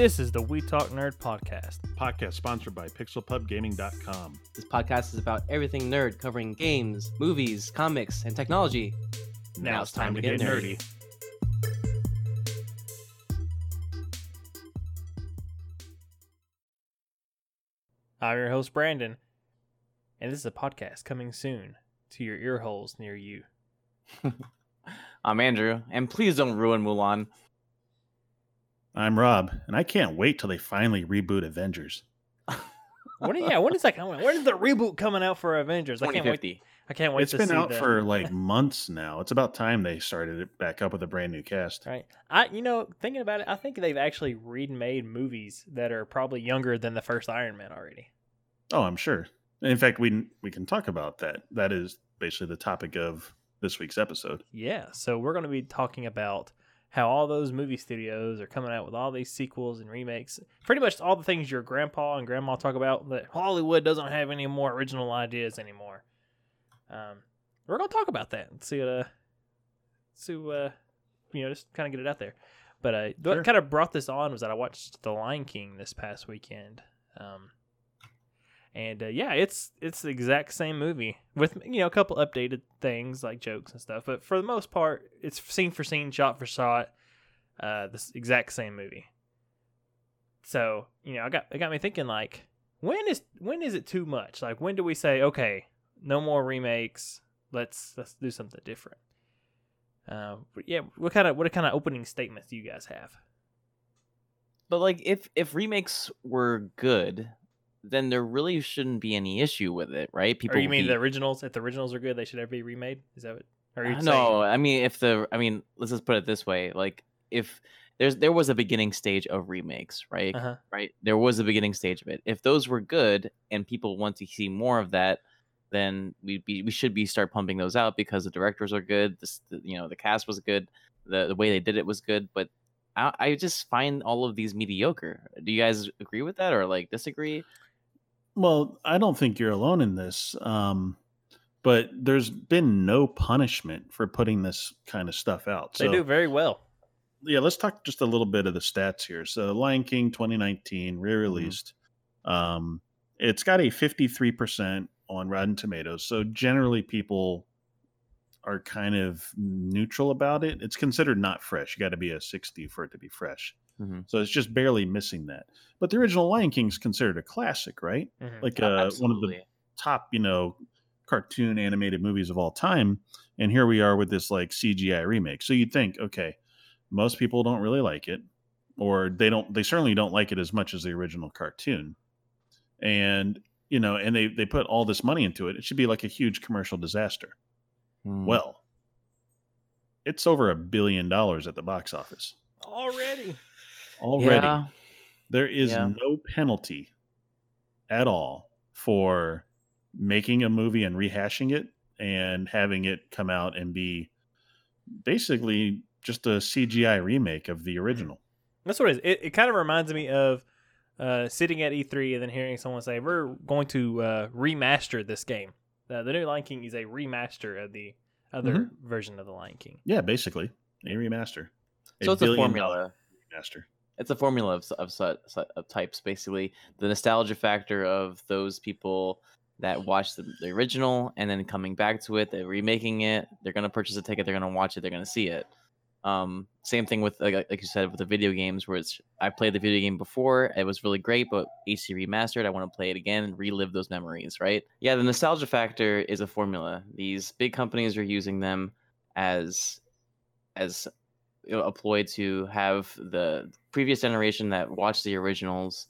This is the We Talk Nerd podcast. Podcast sponsored by PixelPubGaming.com. This podcast is about everything nerd, covering games, movies, comics, and technology. Now, it's time, to get, nerdy. I'm your host, Brandon, and this is a podcast coming soon to your ear holes near you. I'm Andrew, and please don't ruin Mulan. I'm Rob, and I can't wait till they finally reboot Avengers. When, yeah, when is that coming? When is the reboot coming out for Avengers? I can't wait. 2050. I can't wait It's to been see out the- for like months now. It's about time they started it back up with a brand new cast. Right. I you know, thinking about it, I think they've actually remade movies that are probably younger than the first Iron Man already. Oh, I'm sure. In fact, we we can talk about that. That is basically the topic of this week's episode. Yeah. So we're going to be talking about how all those movie studios are coming out with all these sequels and remakes. Pretty much all the things your grandpa and grandma talk about that Hollywood doesn't have any more original ideas anymore. Um, we're going to talk about that and see what, uh, see, uh, you know, just kind of get it out there. But uh, what kind of brought this on was that I watched The Lion King this past weekend. Um, and uh, yeah, it's it's the exact same movie with you know a couple updated things like jokes and stuff, but for the most part, it's scene for scene, shot for shot, uh, this exact same movie. So you know, I got it got me thinking like, when is when is it too much? Like, when do we say okay, no more remakes? Let's let's do something different. Uh, yeah, what kind of what kind of opening statements do you guys have? But like, if if remakes were good, then there really shouldn't be any issue with it, right? People. or you mean be- the originals? If the originals are good, they should ever be remade. Is that what? Are you Uh, no, I mean if the I mean let's just put it this way, like if there's there was a beginning stage of remakes, right? Uh-huh. Right? There was a beginning stage of it. If those were good and people want to see more of that, then we be we should be start pumping those out because the directors are good, this you know, the cast was good, the the way they did it was good, but I, I just find all of these mediocre. Do you guys agree with that or like disagree? Well, I don't think you're alone in this. Um, but there's been no punishment for putting this kind of stuff out. They do very well. yeah, let's talk just a little bit of the stats here. So, Lion King 2019 re-released. Um, it's got a 53% on Rotten Tomatoes. So generally, people are kind of neutral about it. It's considered not fresh. You got to be a 60 for it to be fresh. Mhm. So it's just barely missing that. But the original Lion King is considered a classic, right? Mhm. Like Uh, uh, one of the top, you know, cartoon animated movies of all time. And here we are with this like CGI remake. So you'd think, okay, most people don't really like it, or they don't, they certainly don't like it as much as the original cartoon. And, you know, and they, they put all this money into it. It should be like a huge commercial disaster. Hmm. Well, it's over a billion dollars at the box office already. Already. Yeah. There is Yeah. no penalty at all for making a movie and rehashing it and having it come out and be basically just a CGI remake of the original. That's what it is. It, it kind of reminds me of uh, sitting at E3 and then hearing someone say, "We're going to uh, remaster this game." Uh, the new Lion King is a remaster of the other Mm-hmm. version of the Lion King. Yeah, basically a remaster. So it's a formula. Remaster. It's a formula of of, of types basically. The nostalgia factor of those people that watched the, the original and then coming back to it they're remaking it they're going to purchase a ticket they're going to watch it they're going to see it. Um same thing with like, like you said with the video games where it's i played the video game before it was really great but hc remastered i want to play it again and relive those memories right? Yeah the nostalgia factor is a formula. These big companies are using them as as you know, a ploy to have the previous generation that watched the originals,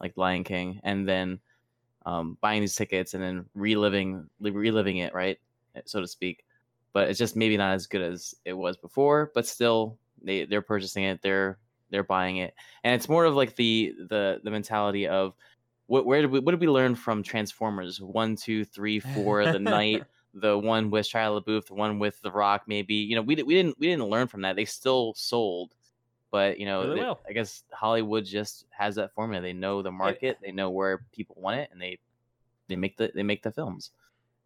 like Lion King, and then um, buying these tickets and then reliving reliving it, right, so to speak. But it's just maybe not as good as it was before. But still, they they're purchasing it, they're they're buying it, and it's more of like the the the mentality of what where did we what did we learn from Transformers one two three four the night the one with Shia LaBeouf, the one with The Rock, maybe. You know, we we didn't we didn't learn from that. They still sold, but you know, they- I guess Hollywood just has that formula. They know the market, they know where people want it, and they they make the they make the films.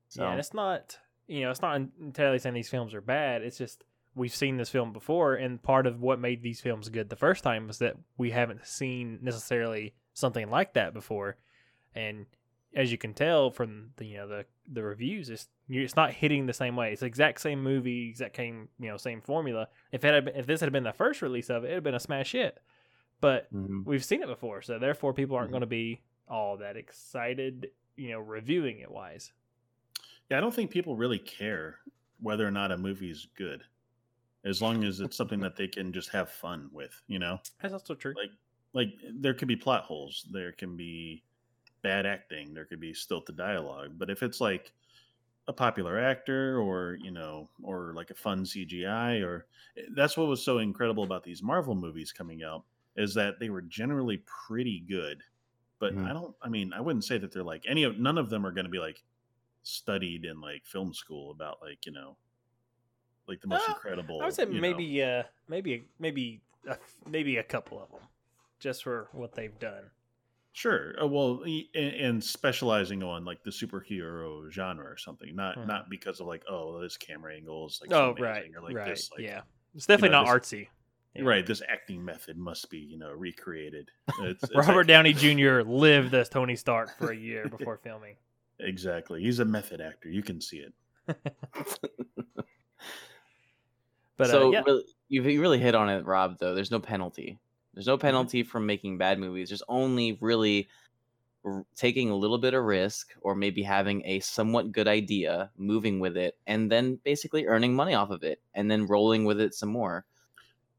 So Yeah, and it's not you know it's not entirely saying these films are bad. It's just we've seen this film before, and part of what made these films good the first time was that we haven't seen necessarily something like that before, and as you can tell from the you know the the reviews, it's it's not hitting the same way. It's the exact same movie, exact same you know same formula. If it had been, if this had been the first release of it, it'd have been a smash hit. But Mhm. we've seen it before, so therefore people aren't Mhm. going to be all that excited, you know, reviewing it wise. Yeah, I don't think people really care whether or not a movie is good, as long as it's something that they can just have fun with. You know, That's also true. like like there could be plot holes, there can be bad acting, there could be stilted dialogue, but if it's like a popular actor or you know or like a fun CGI or eh, that's what was so incredible about these Marvel movies coming out is that they were generally pretty good. But Mhm. I don't I mean, I wouldn't say that they're like any of none of them are going to be like studied in like film school about like, you know, like the most Uh, incredible I would say you know. maybe uh maybe maybe a, maybe a couple of them just for what they've done. Sure. Uh, well, y- and, and specializing on like the superhero genre or something, not Mhm. not because of like oh this camera angle is like oh so right, or like right, this like yeah. It's definitely know, not this- artsy. Yeah. right this acting method must be you know recreated. It's, it's Robert like- Downey Jr. lived as Tony Stark for a year before filming. exactly. He's a method actor. You can see it. But so uh, yeah, really, you you really hit on it, Rob. Though there's no penalty. There's Mm-hmm. no penalty from making bad movies. There's only really r- taking a little bit of risk, or maybe having a somewhat good idea, moving with it, and then basically earning money off of it, and then rolling with it some more.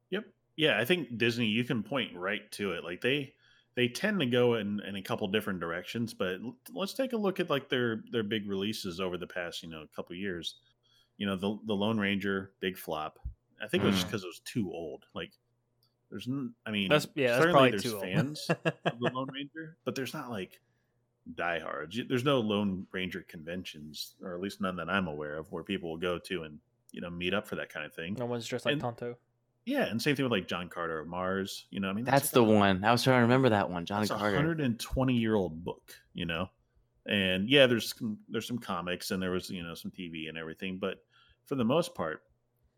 Yep. Yeah, I think Disney you can point right to it. Like they they tend to go in, in a couple different directions, but let's take a look at like their their big releases over the past, you know, couple years. You know, the the Lone Ranger, big flop. I think it was just Mm. because it was too old. Like there's n- I mean, that's yeah, that's certainly probably there's too fans of the Lone Ranger, but there's not like diehards. You- There's no Lone Ranger conventions, or at least none that I'm aware of, where people will go to and you know meet up for that kind of thing. no one's dressed like And- Tonto. Yeah, and same thing with like John Carter of Mars. You know, I mean, That's the one. I was trying to remember that one, John It's a Carter. 120 year old book. You know, and yeah, there's mm, there's some comics and there was you know some TV and everything, but for the most part,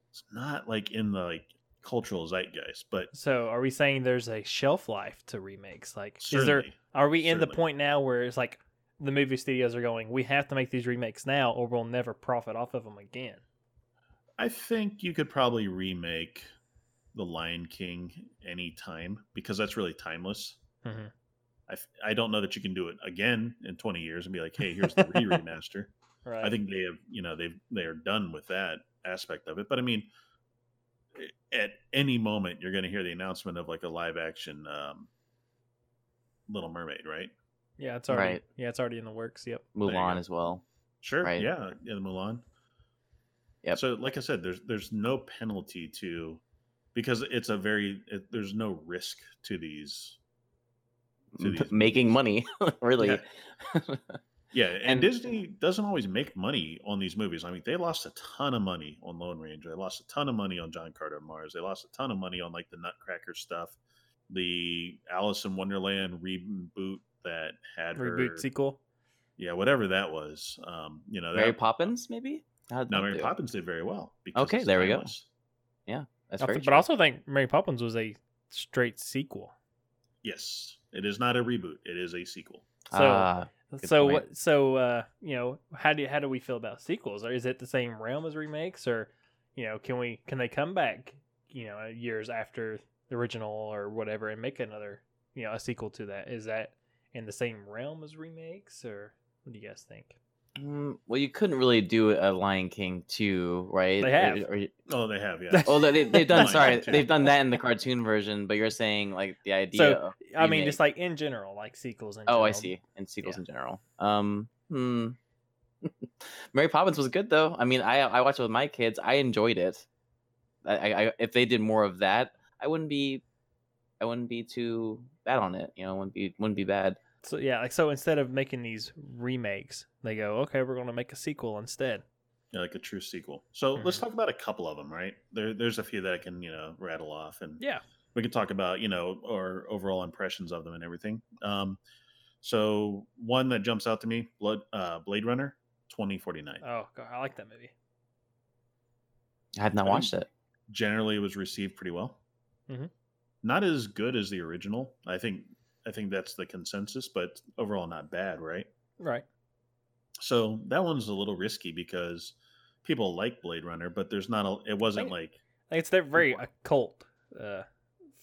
it's not like in the like cultural zeitgeist. But So, are we saying there's a shelf life to remakes? Like, is there? Are we in the point now where it's like the movie studios are going? We have to make these remakes now, or we'll never profit off of them again. I think you could probably remake the Lion King anytime because that's really timeless. hmm I, I don't know that you can do it again in 20 years and be like, hey, here's the re remaster. Right. I think they have, you know, they've they are done with that aspect of it. But I mean, at any moment you're going to hear the announcement of like a live action um, Little Mermaid, right? Yeah, it's already. Right. Yeah, it's already in the works. Yep. you Mulan as well. Sure. Right. Yeah. Yeah. The Mulan. Yep. So, like I said, there's there's no penalty to because it's a very it, there's no risk to these. To these Making movies. money, really. Yeah. Yeah, and, And- Disney doesn't always make money on these movies. I mean, they lost a ton of money on Lone Ranger. They lost a ton of money on John Carter of Mars. They lost a ton of money on like the Nutcracker stuff, the Alice in Wonderland reboot that had Reboot her, sequel. yeah, whatever that was. Um, you know, Mary that, Poppins, maybe. How'd no, Mary do? Poppins did very well. Because Okay, it's there we go. Yeah, That's I very th- but I also think Mary Poppins was a straight sequel. Yes, it is not a reboot. It is a sequel. So, Ah, Good so point. what? So, uh, you know, how do how do we feel about sequels? Or is it the same realm as remakes, or you know, can we can they come back, you know, years after the original or whatever, and make another, you know, a sequel to that? Is that in the same realm as remakes, or what do you guys think? Mm, well, you couldn't really do a Lion King two, right? They have. Or- or- Oh, they have, yeah. oh, they, they've done. Sorry, they've done that in the cartoon version. But you're saying like the idea. So, I mean, remake. just like in general, like sequels. In Oh, I see. And sequels Yeah. in general. Um, hmm. Mary Poppins was good though. I mean, I I watched it with my kids. I enjoyed it. I, I, I if they did more of that, I wouldn't be, I wouldn't be too bad on it. You know, wouldn't be wouldn't be bad. So yeah, like so instead of making these remakes, they go, okay, we're going to make a sequel instead. Yeah, like a true sequel. So let's Mhm. talk about a couple of them, right? There, there's a few that I can, you know, rattle off, and Yeah. we can talk about, you know, our overall impressions of them and everything. Um, so one that jumps out to me, Blood, uh, Blade Runner, 2049. Oh, God, I like that movie. I have not I watched it. generally it was received pretty well. Mhm. Not as good as the original. I think I think that's the consensus, but overall not bad, right? Right. So that one's a little risky because people like Blade Runner, but there's not a. It wasn't Think- like It's their very occult uh,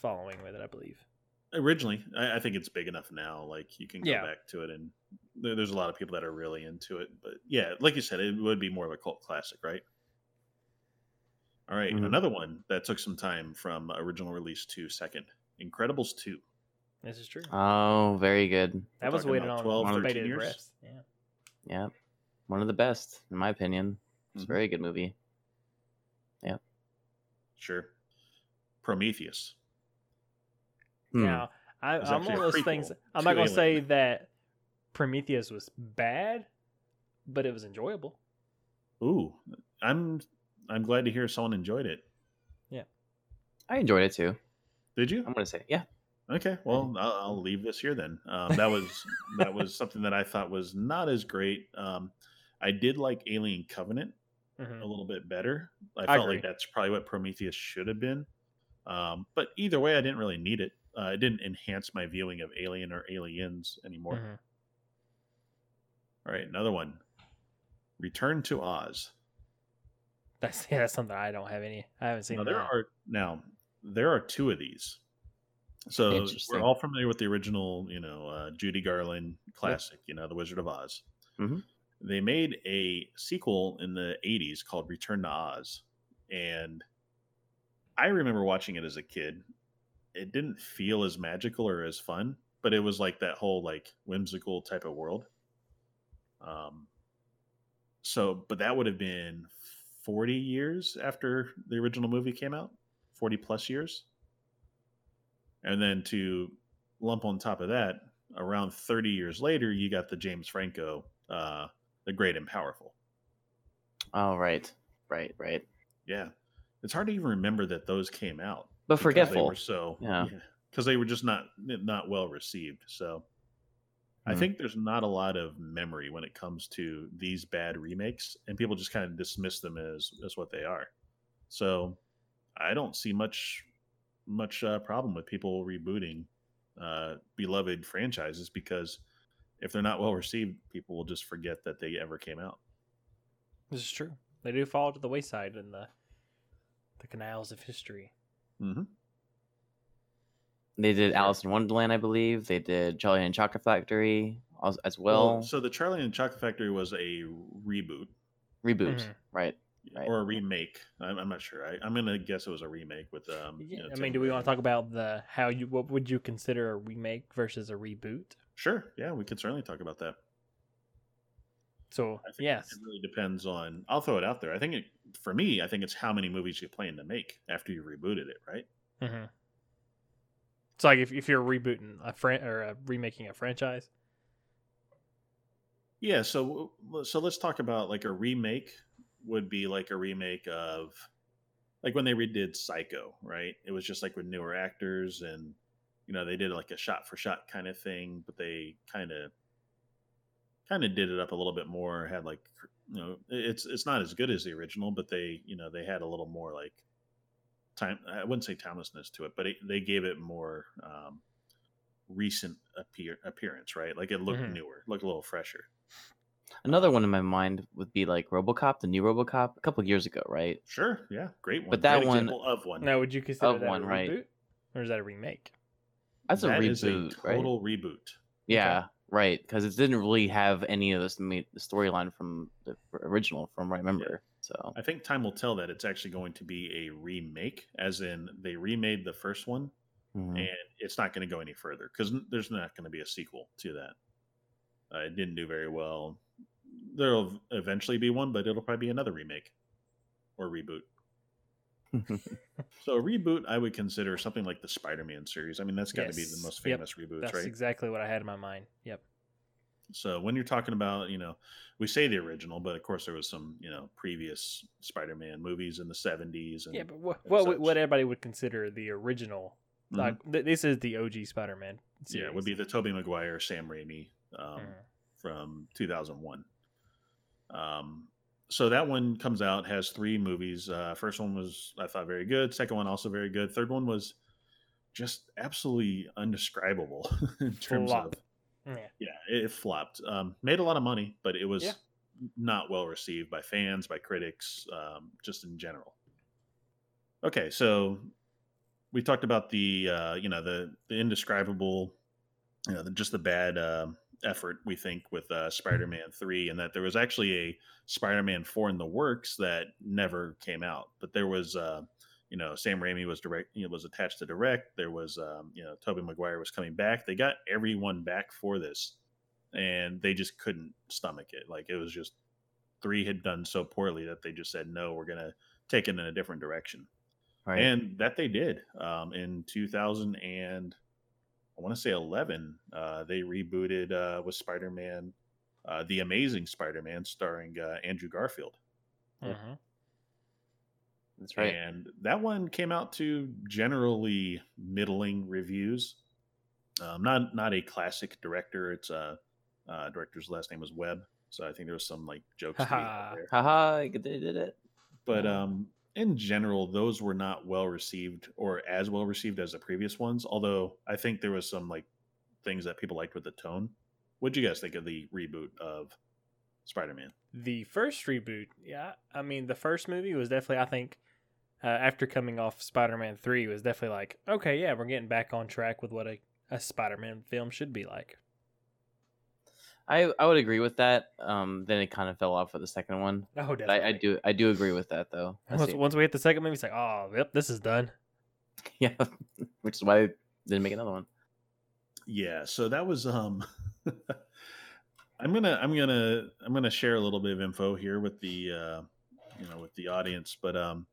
following with it, I believe. originally. I, I think it's big enough now. Like you can go Yeah. back to it, and there, there's a lot of people that are really into it. But yeah, like you said, it would be more of a cult classic, right? All right, Mhm. another one that took some time from original release to second, Incredibles two. This is true. Oh, very good. that was talking waited on 12, with 13 bated years? breath. Yeah. Yeah, one of the best in my opinion. It's Mhm. a very good movie. Yeah. Sure. Prometheus. Hmm. Now, I, I'm one of those things. I'm not going to say that Prometheus was bad, but it was enjoyable. Ooh, I'm I'm glad to hear someone enjoyed it. Yeah, I enjoyed it too. Did you? I'm gonna say, yeah. Okay, well, I'll, I'll leave this here then. Um, that was that was something that I thought was not as great. Um, I did like Alien Covenant Mhm. a little bit better. I I felt agree. like that's probably what Prometheus should have been. Um, but either way, I didn't really need it. Uh, it didn't enhance my viewing of Alien or Aliens anymore. Mhm. All right, another one. Return to Oz. That's yeah, that's something I don't have any. I haven't seen Now, there are now there are two of these. So we're all familiar with the original, you know, uh, Judy Garland classic, you know, The Wizard of Oz. Mhm. They made a sequel in the '80s called Return to Oz, and I remember watching it as a kid. It didn't feel as magical or as fun, but it was like that whole like whimsical type of world. Um, so, but that would have been 40 years after the original movie came out, 40 plus years. And then to lump on top of that, around 30 years later, you got the James Franco, uh, The Great and Powerful. Oh, right, right, right. Yeah. It's hard to even remember that those came out. But forgetful. They were so, Yeah. Because they were just not not well received. So I Hmm. think there's not a lot of memory when it comes to these bad remakes, and people just kind of dismiss them as as what they are. So I don't see much much uh, problem with people rebooting uh, beloved franchises because if they're not well received, people will just forget that they ever came out. This is true. They do fall to the wayside in the the canals of history. Mm-hmm. They did Alice in Wonderland, I believe. They did Charlie and the Chocolate Factory as, as well. so the Charlie and the Chocolate Factory was a reboot Reboot, Mhm. right? Right. or a remake. I'm, I'm not sure. I, I'm gonna guess it was a remake with um. you know, I Tim mean, do we want to talk about the how you what would you consider a remake versus a reboot? Sure. Yeah, we could certainly talk about that. So yes, it really depends on. I'll throw it out there. I think it, for me, I think it's how many movies you plan to make after you rebooted it, right? hmm it's like if, if you're rebooting a fran- or uh remaking a franchise. Yeah. So so let's talk about like a remake would be like a remake of like when they redid Psycho, right? It was just like with newer actors and you know they did like a shot for shot kind of thing, but they kind of kind of did it up a little bit more. Had like you know it's it's not as good as the original, but they you know they had a little more like time. I wouldn't say timelessness to it, but it, they gave it more um, recent appear, appearance, right? Like it looked Mhm. newer, looked a little fresher. Another one in my mind would be like RoboCop, the new RoboCop, a couple years ago, right? Sure, yeah, great one. But that Great one- example of one. Now, would you consider Of that one, a right. reboot, or is that a remake? That's a That reboot, is a right? total reboot. Yeah, right. Because it didn't really have any of this the storyline from the original, from what I remember. So I think time will tell that it's actually going to be a remake, as in they remade the first one, mhm. and it's not going to go any further because there's not going to be a sequel to that. Uh, it didn't do very well. There'll eventually be one, but it'll probably be another remake or reboot. So a reboot, I would consider something like the Spider-Man series. I mean, that's got to be the Yes. most Yep. famous reboots, That's right? exactly what I had in my mind. Yep. So when you're talking about, you know, we say the original, but of course there was some, you know, previous Spider-Man movies in the 70s. And, Yeah, but what what, what everybody would consider the original, Mhm. like th- this is the OG Spider-Man. yeah, it would be the Tobey Maguire, Sam Raimi um, Mhm. from 2001. Um, so that one comes out has three movies. Uh, first one was I thought very good. Second one also very good. Third one was just absolutely undescribable in terms Flop. of Yeah. yeah, it flopped. Um, made a lot of money, but it was Yeah. not well received by fans, by critics, um, just in general. Okay, so we talked about the uh, you know the the indescribable, you know, the, just the bad uh, effort we think with uh, Spider-Man three, and that there was actually a Spider-Man four in the works that never came out, but there was. Uh, you know, Sam Raimi was direct, you know, was attached to direct. There was, um, you know, Tobey Maguire was coming back. They got everyone back for this, and they just couldn't stomach it. Like it was just three had done so poorly that they just said no, we're gonna take it in a different direction, Right. and that they did. Um, in 2000 and I want to say 11, uh, they rebooted uh, with Spider-Man, uh, the Amazing Spider-Man, starring uh, Andrew Garfield. hmm That's right. And that one came out to generally middling reviews. Um, not not a classic director. It's a uh, director's last name was Webb, so I think there was some like jokes Ha ha! Haha. had they did it. But um, in general, those were not well received or as well received as the previous ones. Although I think there was some like things that people liked with the tone. What'd you guys think of the reboot of Spider-Man? The first reboot, yeah. I mean, the first movie was definitely, I think, uh, after coming off Spider-Man Three, was definitely like, okay, yeah, we're getting back on track with what a, a Spider-Man film should be like. I I would agree with that. Um, then it kind of fell off for the second one. Oh, But definitely. I, I do I do agree with that though. I Once, see- once we hit the second movie, it's like, oh, yep, this is done. yeah, which is why they didn't make another one. Yeah, so that was um I'm going to I'm going to I'm going to share a little bit of info here with the uh you know with the audience, but um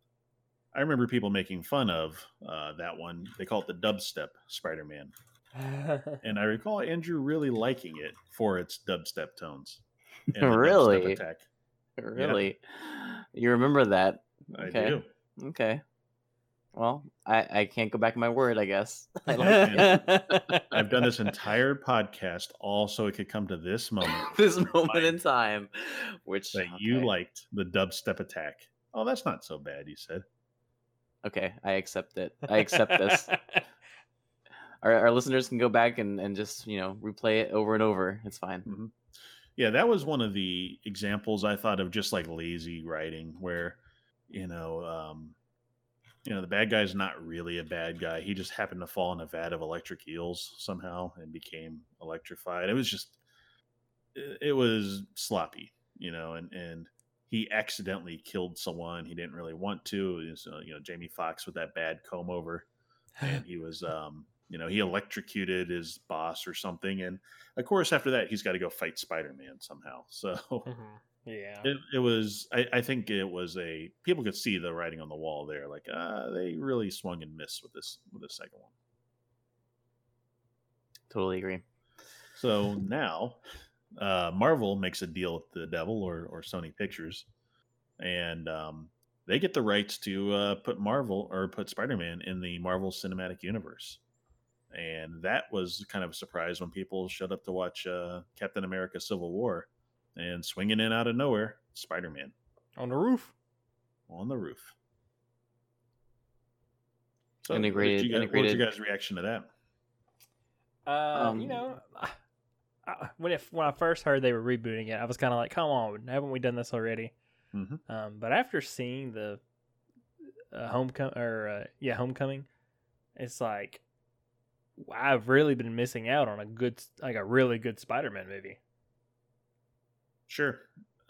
I remember people making fun of uh that one. They call it the dubstep Spider-Man. And I recall Andrew really liking it for its dubstep tones. the dubstep Really? attack. Really, you remember that? I Okay. do. Okay. Well, I I can't go back on my word. I guess. I. I've done this entire podcast all so it could come to this moment this moment in time, which that you liked the dubstep attack. Oh, that's not so bad, you said. Okay, I accept it. I accept this. Our, our listeners can go back and, and just you know replay it over and over. It's fine. Yeah, that was one of the examples I thought of just like lazy writing where, you know, um, you know, the bad guy's not really a bad guy. He just happened to fall in a vat of electric eels somehow and became electrified. It was just it, was sloppy, you know, and and he accidentally killed someone he didn't really want to. Was, uh, you know, Jamie Foxx with that bad comb over and he was um you know he electrocuted his boss or something and of course after that he's got to go fight spider-man somehow so Mhm. Yeah. it, it was I, I think it was a people could see the writing on the wall there like uh they really swung and missed with this with the second one Totally agree. so now uh marvel makes a deal with the devil or or sony pictures and um they get the rights to uh, put Marvel or put Spider Man in the Marvel Cinematic Universe. And that was kind of a surprise when people showed up to watch uh, Captain America Civil War and swinging in out of nowhere, Spider Man On the roof. on the roof. So, Integrated- What, you guys, what was your guys' reaction to that? Uh, Um, you know, I, I, when it, when I first heard they were rebooting it, I was kind of like, "Come on, haven't we done this already?" Mhm. Um, but after seeing the uh, homecoming or uh, yeah, homecoming, it's like I've really been missing out on a good, like a really good Spider-Man movie. Sure.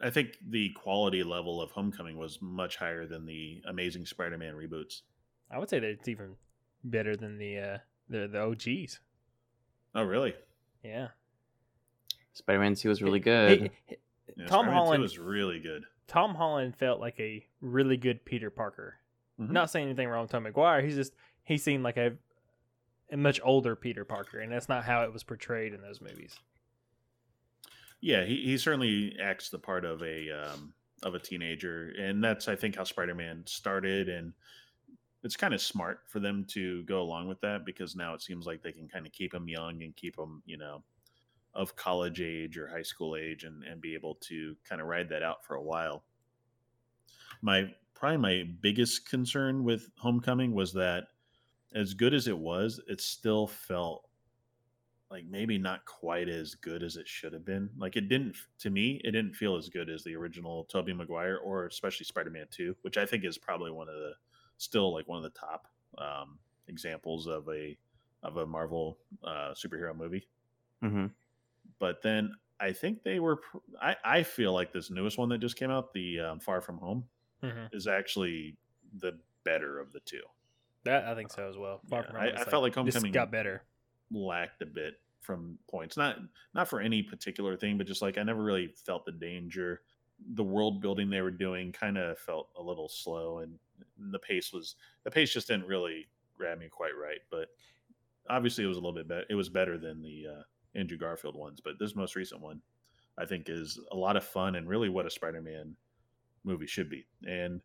I think the quality level of Homecoming was much higher than the Amazing Spider Man reboots. I would say that it's even better than the uh, the the OGs. Oh, really? Yeah, Spider-Man Two was really He- good. he- Yeah, Tom Spider-Man 2 Holland was really good. Tom Holland felt like a really good Peter Parker. Mhm. Not saying anything wrong with Tom Maguire. He's just he seemed like a a much older Peter Parker, and that's not how it was portrayed in those movies. Yeah, he, he certainly acts the part of a um, of a teenager, and that's I think how Spider Man started, and it's kind of smart for them to go along with that because now it seems like they can kind of keep him young and keep him, you know, of college age or high school age, and and be able to kind of ride that out for a while. my probably my biggest concern with Homecoming was that as good as it was, it still felt like maybe not quite as good as it should have been. Like it didn't to me, it didn't feel as good as the original Tobey Maguire or especially Spider-Man 2, which I think is probably one of the still like one of the top um, examples of a of a Marvel uh, superhero movie. hmm But then I think they were. pr- I I feel like this newest one that just came out, the um, Far From Home, Mhm. is actually the better of the two. That I think so as well. Far Yeah, from I- I is felt like Homecoming- got better. Lacked a bit from points, not not for any particular thing, but just like I never really felt the danger. The world building they were doing kind of felt a little slow, and the pace was the pace just didn't really grab me quite right. But obviously, it was a little bit better. It was better than the uh, Andrew Garfield ones, but this most recent one, I think, is a lot of fun and really what a Spider-Man movie should be. And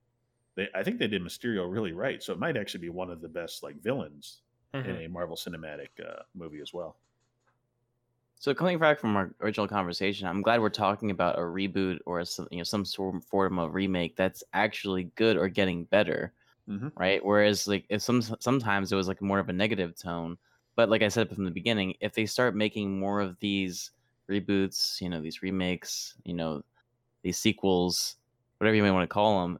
they, I think they did Mysterio really right, so it might actually be one of the best like villains Mhm. in a Marvel Cinematic uh, movie as well. So coming back from our original conversation, I'm glad we're talking about a reboot or some you know some sort of form of remake that's actually good or getting better, Mhm. right? Whereas like if some sometimes it was like more of a negative tone, but like I said from the beginning, if they start making more of these reboots, you know, these remakes, you know, these sequels, whatever you may want to call them,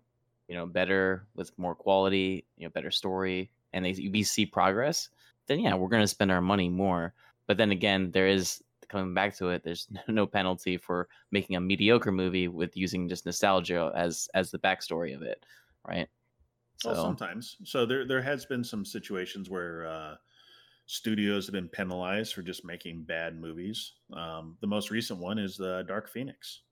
you know, better with more quality, you know, better story, and they we see progress, then yeah, we're gonna spend our money more. But then again, there is coming back to it. There's no penalty for making a mediocre movie with using just nostalgia as as the backstory of it, right? So Well, sometimes. So there there has been some situations where uh, studios have been penalized for just making bad movies. Um, the most recent one is the Dark Phoenix.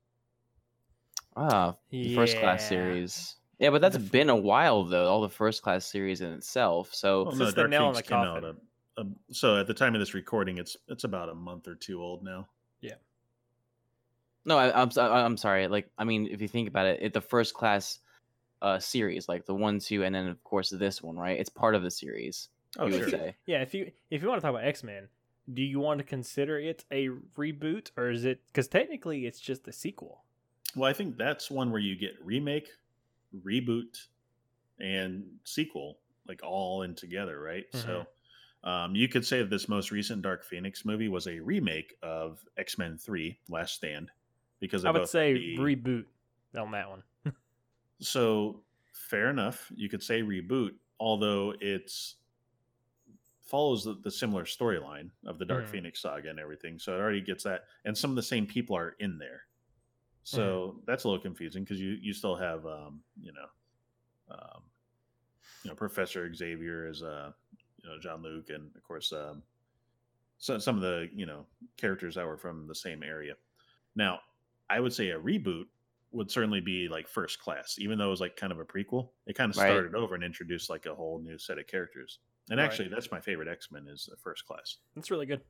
ah, the first class series. Yeah, but that's The f- been a while though. All the first class series in itself. So Well, This no, is the Dark nail in Phoenix the came out coffin. a, a, so at the time of this recording, it's it's about a month or two old now. Yeah. No, I, I'm I- I'm sorry. Like, I mean, if you think about it, it the first class uh series, like the one, two, and then of course this one, right? It's part of the series. Oh, you sure. would say. Yeah, if you if you want to talk about X Men, do you want to consider it a reboot or is it because technically it's just a sequel? Well, I think that's one where you get remake, reboot, and sequel like all in together, right? So um, you could say that this most recent Dark Phoenix movie was a remake of X Men Three: Last Stand, because I would say the- reboot on that one. So fair enough, you could say reboot, although it's follows the, the similar storyline of the Dark Mhm. Phoenix saga and everything. So it already gets that, and some of the same people are in there. So that's a little confusing because you you still have um, you know um, you know Professor Xavier as uh you know Jean-Luc and of course um, so some of the you know characters that were from the same area. Now I would say a reboot would certainly be like first class, even though it was like kind of a prequel. It kind of Right. started over and introduced like a whole new set of characters. And Right. actually, that's my favorite X Men is the first class. That's really good.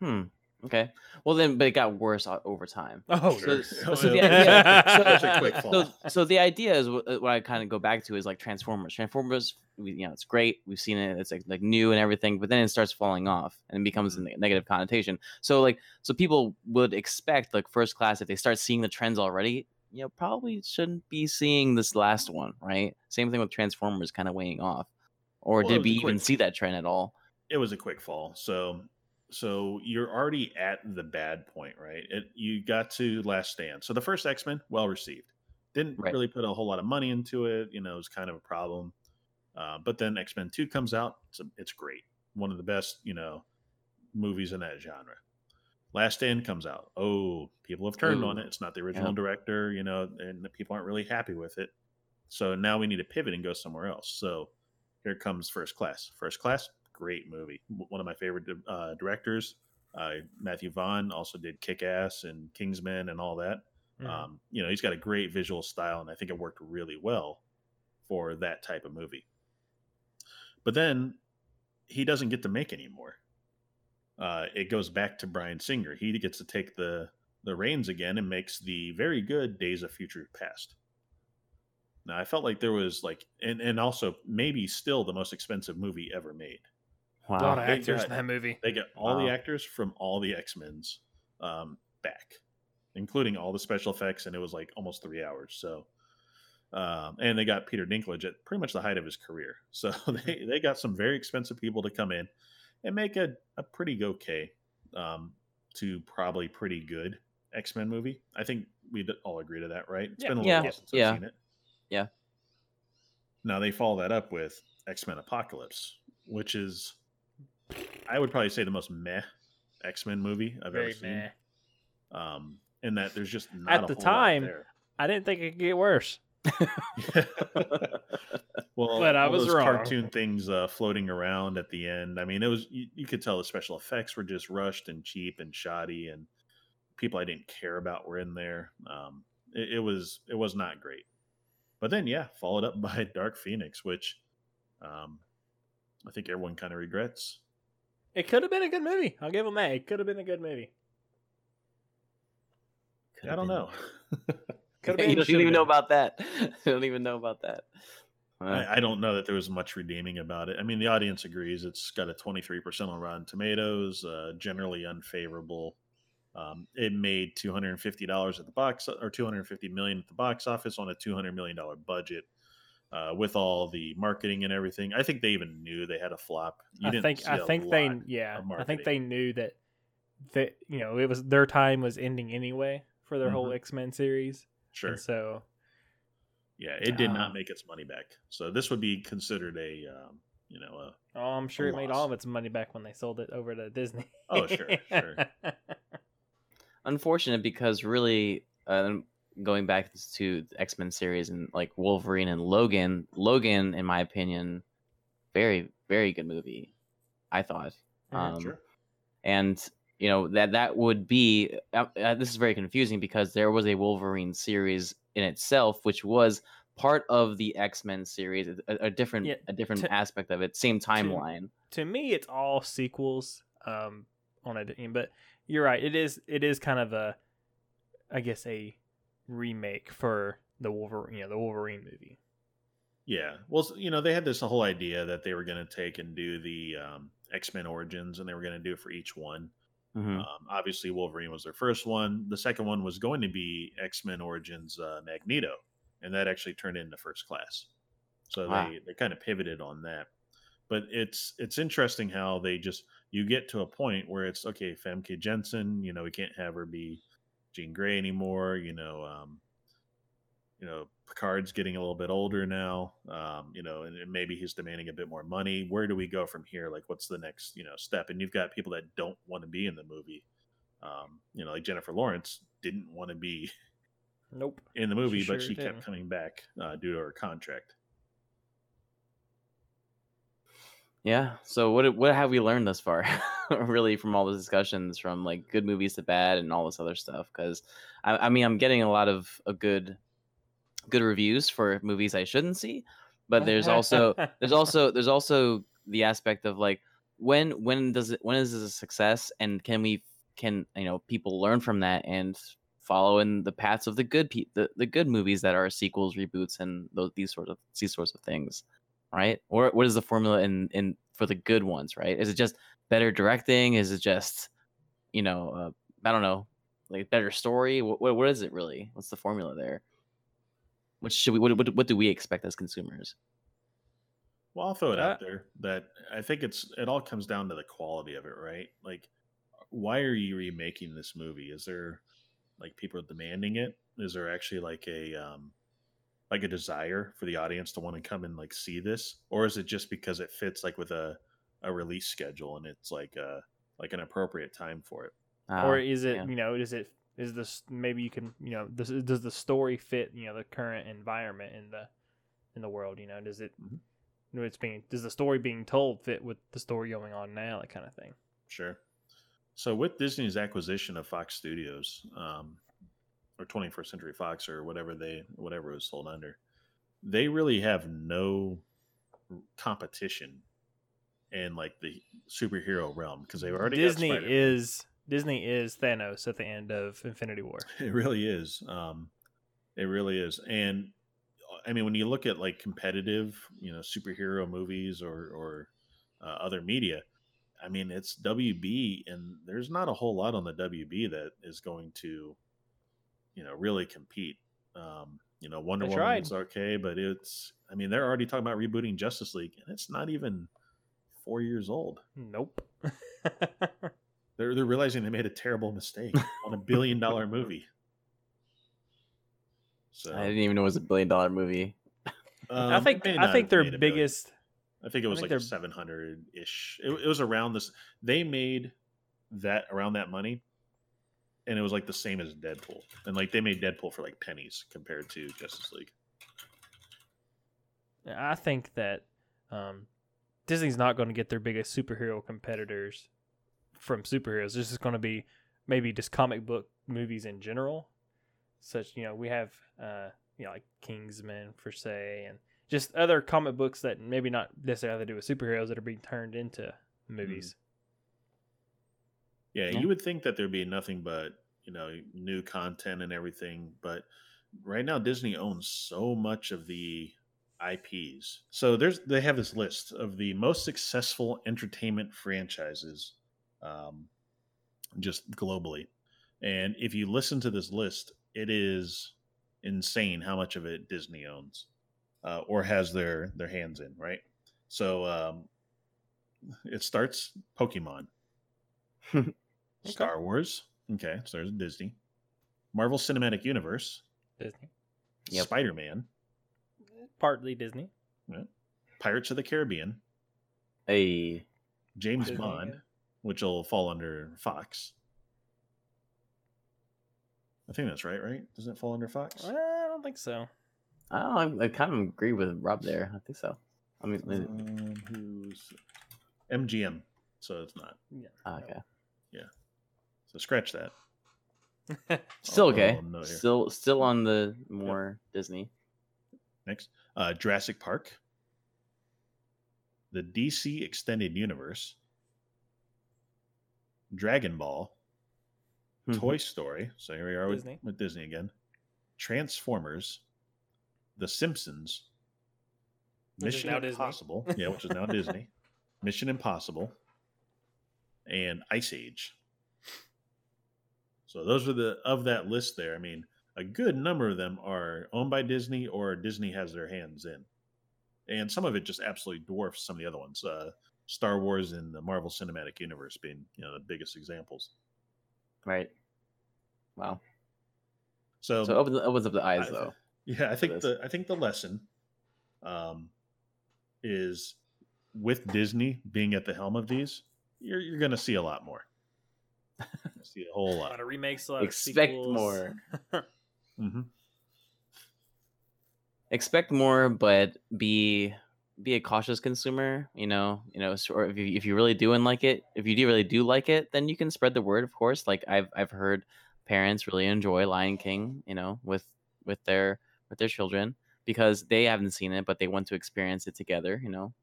Hmm. Okay. Well, then, but it got worse over time. Oh, So, sure. so the idea, so, a quick so, fall. so the idea is what, what I kind of go back to is like Transformers. Transformers, we, you know, it's great. We've seen it. It's like like new and everything, but then it starts falling off and it becomes Mm-hmm. a negative connotation. So like, so people would expect like first class if they start seeing the trends already. You know, probably shouldn't be seeing this last one, right? Same thing with Transformers, kind of weighing off. Or Well, did we a even see that trend at all? it was a quick fall. So so you're already at the bad point, right? It, you got to Last Stand. So the first X Men, well received. Didn't Right. really put a whole lot of money into it. You know, it was kind of a problem. Uh, but then X Men Two comes out. It's, it's great. One of the best, you know, movies in that genre. Last Stand comes out. Oh, people have turned on it. It's not the original Yeah. director, you know, and the people aren't really happy with it. So now we need to pivot and go somewhere else. So here comes First Class. First Class, great movie. One of my favorite uh, directors. Uh, Matthew Vaughn also did Kick Ass and Kingsman and all that. Mhm. Um, you know, he's got a great visual style, and I think it worked really well for that type of movie. But then he doesn't get to make anymore. Uh, it goes back to Bryan Singer. He gets to take the the reins again and makes the very good Days of Future Past. Now I felt like there was like, and and also maybe still the most expensive movie ever made. A lot of they actors got- in that movie. They get all the actors from all the X Men's um, back, including all the special effects, and it was like almost three hours. So Um, and they got Peter Dinklage at pretty much the height of his career. So they, they got some very expensive people to come in and make a, a pretty okay um, to probably pretty good X Men movie. I think we'd all agree to that, right? It's Yeah. been a little Yeah. while since Yeah. I've seen it. Yeah. Now they follow that up with X Men Apocalypse, which is, I would probably say, the most meh X Men movie I've Very ever seen. meh. Um, in that there's just not At the time. I didn't think it could get worse. well, But I was those wrong. cartoon things uh, floating around at the end. I mean, it was you, you could tell the special effects were just rushed and cheap and shoddy, and people I didn't care about were in there. Um, it, it was it was not great. But then, yeah, followed up by Dark Phoenix, which um, I think everyone kind of regrets. It could have been a good movie. I'll give them that. It could have been a good movie. I don't know. Could have you don't should've even know about that. you don't even know about that. I, I don't know that there was much redeeming about it. I mean, the audience agrees. It's got a 23% on Rotten Tomatoes, uh, generally unfavorable. Um, it made $250 at the box or 250 million at the box office on a $200 million budget. Uh, with all the marketing and everything, I think they even knew they had a flop. You I didn't think see I a think they yeah I think they knew that that you know it was their time was ending anyway for their whole Mhm. X Men series. Sure. And so Yeah, it did Ah. not make its money back. So this would be considered a, um, you know, a oh, I'm sure A it made all of its money back when they sold it over to Disney. Oh, sure, sure. unfortunate because really, uh, going back to the X Men series and like Wolverine and Logan, Logan, in my opinion, very very good movie. I thought. Mhm. Um, sure. and you know that that would be uh, uh, this is very confusing because there was a Wolverine series in itself, which was part of the X Men series, a, a different Yeah, a different to- aspect of it, same timeline. to me it's all sequels um on it but you're right it is it is kind of a i guess a remake for the wolverine you know the wolverine movie Yeah. Well, you know, they had this whole idea that they were going to take and do the um, X Men Origins, and they were going to do it for each one. Mhm. Um, obviously, Wolverine was their first one. The second one was going to be X Men Origins uh, Magneto, and that actually turned into First Class. So Wow. they they kind of pivoted on that. But it's it's interesting how they just you get to a point where it's okay, Famke Janssen, you know, we can't have her be Jean Grey anymore. You know, um, you know, Picard's getting a little bit older now. Um, you know, and, and maybe he's demanding a bit more money. Where do we go from here? Like, what's the next you know step? And you've got people that don't want to be in the movie. Um, you know, like Jennifer Lawrence didn't want to be nope in the movie, She but sure she didn't. kept coming back uh, due to her contract. Yeah. So what what have we learned thus far? really, from all the discussions, from like good movies to bad, and all this other stuff. Because I, I mean, I'm getting a lot of a good good reviews for movies I shouldn't see, but there's also there's also there's also the aspect of like when when does it when is this a success and can we can you know people learn from that and follow in the paths of the good pe- the, the good movies that are sequels reboots and those these sort of these sorts of things right or what is the formula in in for the good ones right is it just better directing is it just you know uh, i don't know like better story what, what, what is it really what's the formula there what should we what, what, what do we expect as consumers Well, I'll throw it out Uh, there that I think it's it all comes down to the quality of it, right? Like, why are you remaking this movie? Is there like people demanding it? Is there actually like a um like a desire for the audience to want to come and like see this, or is it just because it fits like with a a release schedule and it's like a like an appropriate time for it? or Uh, is it yeah. you know is it is this maybe you can you know this does the story fit you know the current environment in the in the world you know does it you know, it's being does the story being told fit with the story going on now that kind of thing Sure. So with Disney's acquisition of Fox Studios, um, or 21st Century Fox, or whatever they whatever was sold under, they really have no competition in like the superhero realm because they've already Disney is Disney is Thanos at the end of Infinity War It really is. Um, it really is. And I mean, when you look at like competitive, you know, superhero movies or or uh, other media, I mean, it's WB, and there's not a whole lot on the WB that is going to, you know, really compete. Um, You know, Wonder They Woman is okay, but it's. I mean, they're already talking about rebooting Justice League, and it's not even four years old. Nope. They're they're realizing they made a terrible mistake on a billion dollar movie. So I didn't even know it was a billion dollar movie. um, I think it may I think their made a billion. biggest. I think it was think like seven hundred ish. It, it was around this. They made that around that money, and it was like the same as Deadpool. And like they made Deadpool for like pennies compared to Justice League. I think that um, Disney's not going to get their biggest superhero competitors from superheroes. This is going to be maybe just comic book movies in general. Such you know we have uh, you know like Kingsman for say, and just other comic books that maybe not necessarily do with superheroes that are being turned into movies. Yeah, Yeah. you would think that there'd be nothing but you know new content and everything, but right now Disney owns so much of the IPs. So there's they have this list of the most successful entertainment franchises, um, just globally. And if you listen to this list, it is insane how much of it Disney owns uh, or has their their hands in. Right. So um, it starts Pokemon. Star Wars. Okay, so there's Disney. Marvel Cinematic Universe. Disney, Yep. Spider Man. partly Disney. Pirates of the Caribbean. A James Disney, Bond, yeah. which will fall under Fox. I think that's right, right? Doesn't it fall under Fox? Uh, I don't think so. I, don't, I, I kind of agree with Rob there. I think so. I mean, Um, who's MGM? So it's not. ah, okay, So scratch that. still I'll okay. put a little note here. Still, still on the more Disney. Next, uh, Jurassic Park, the DC Extended Universe, Dragon Ball, Mhm. Toy Story. So here we are with Disney. Disney. with Disney again. Transformers, The Simpsons, Which Mission. Impossible. yeah, which is now Disney. Mission Impossible, and Ice Age. So those are the of that list there. I mean, a good number of them are owned by Disney or Disney has their hands in. And some of it just absolutely dwarfs some of the other ones. Uh, Star Wars and the Marvel Cinematic Universe being, you know, the biggest examples. Right. Wow. So, So opens, opens up the eyes I- though. yeah, I think this. the I think the lesson um, is with Disney being at the helm of these, you're you're going to see a lot more. You'll see a whole A lot. lot of remakes, a lot Expect of sequels. more. hmm Expect more, but be be a cautious consumer. You know, you know, or if you if you really do and like it, if you do really do like it, then you can spread the word. Of course, like I've I've heard parents really enjoy Lion King. You know, with with their with their children because they haven't seen it, but they want to experience it together. You know,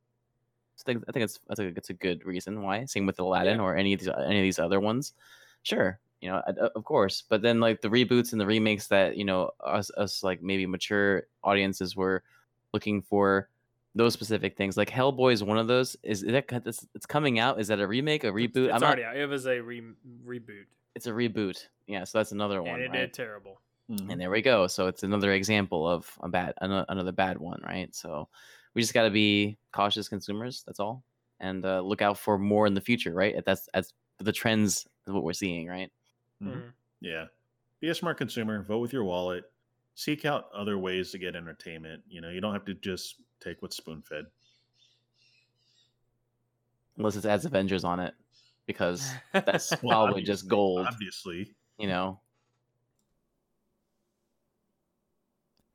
so I think, I think it's a it's a good reason why. Same with Aladdin or any of these any of these other ones. Sure, you know, uh, of course. But then like the reboots and the remakes that you know us us like maybe mature audiences were looking for those specific things. Like Hellboy is one of those. Is that it's, it's coming out? Is that a remake, a reboot? It's I'm not. already out. It was a re- reboot, It's a reboot. Yeah, so that's another one. it right? did terrible. Mm-hmm. and there we go so it's another example of a bad ano- another bad one right so we just got to be cautious consumers that's all and uh, look out for more in the future right that's that's the trends is what we're seeing right Mhm. Mhm. Yeah. Be a smart consumer. Vote with your wallet. Seek out other ways to get entertainment. You know, you don't have to just take what's spoon fed. unless it adds avengers on it because that's probably just gold Obviously. you know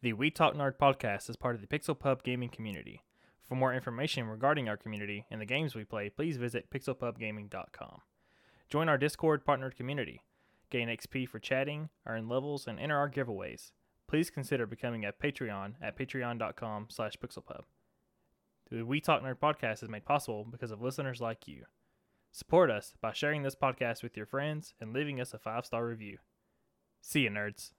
The We Talk Nerd podcast is part of the Pixel Pub gaming community. For more information regarding our community and the games we play, please visit pixelpubgaming.com. Join our Discord partnered community. Gain XP for chatting, earn levels, and enter our giveaways. Please consider becoming a Patreon at patreon.com slash pixelpub. The We Talk Nerd podcast is made possible because of listeners like you. Support us by sharing this podcast with your friends and leaving us a five-star review. See you, nerds.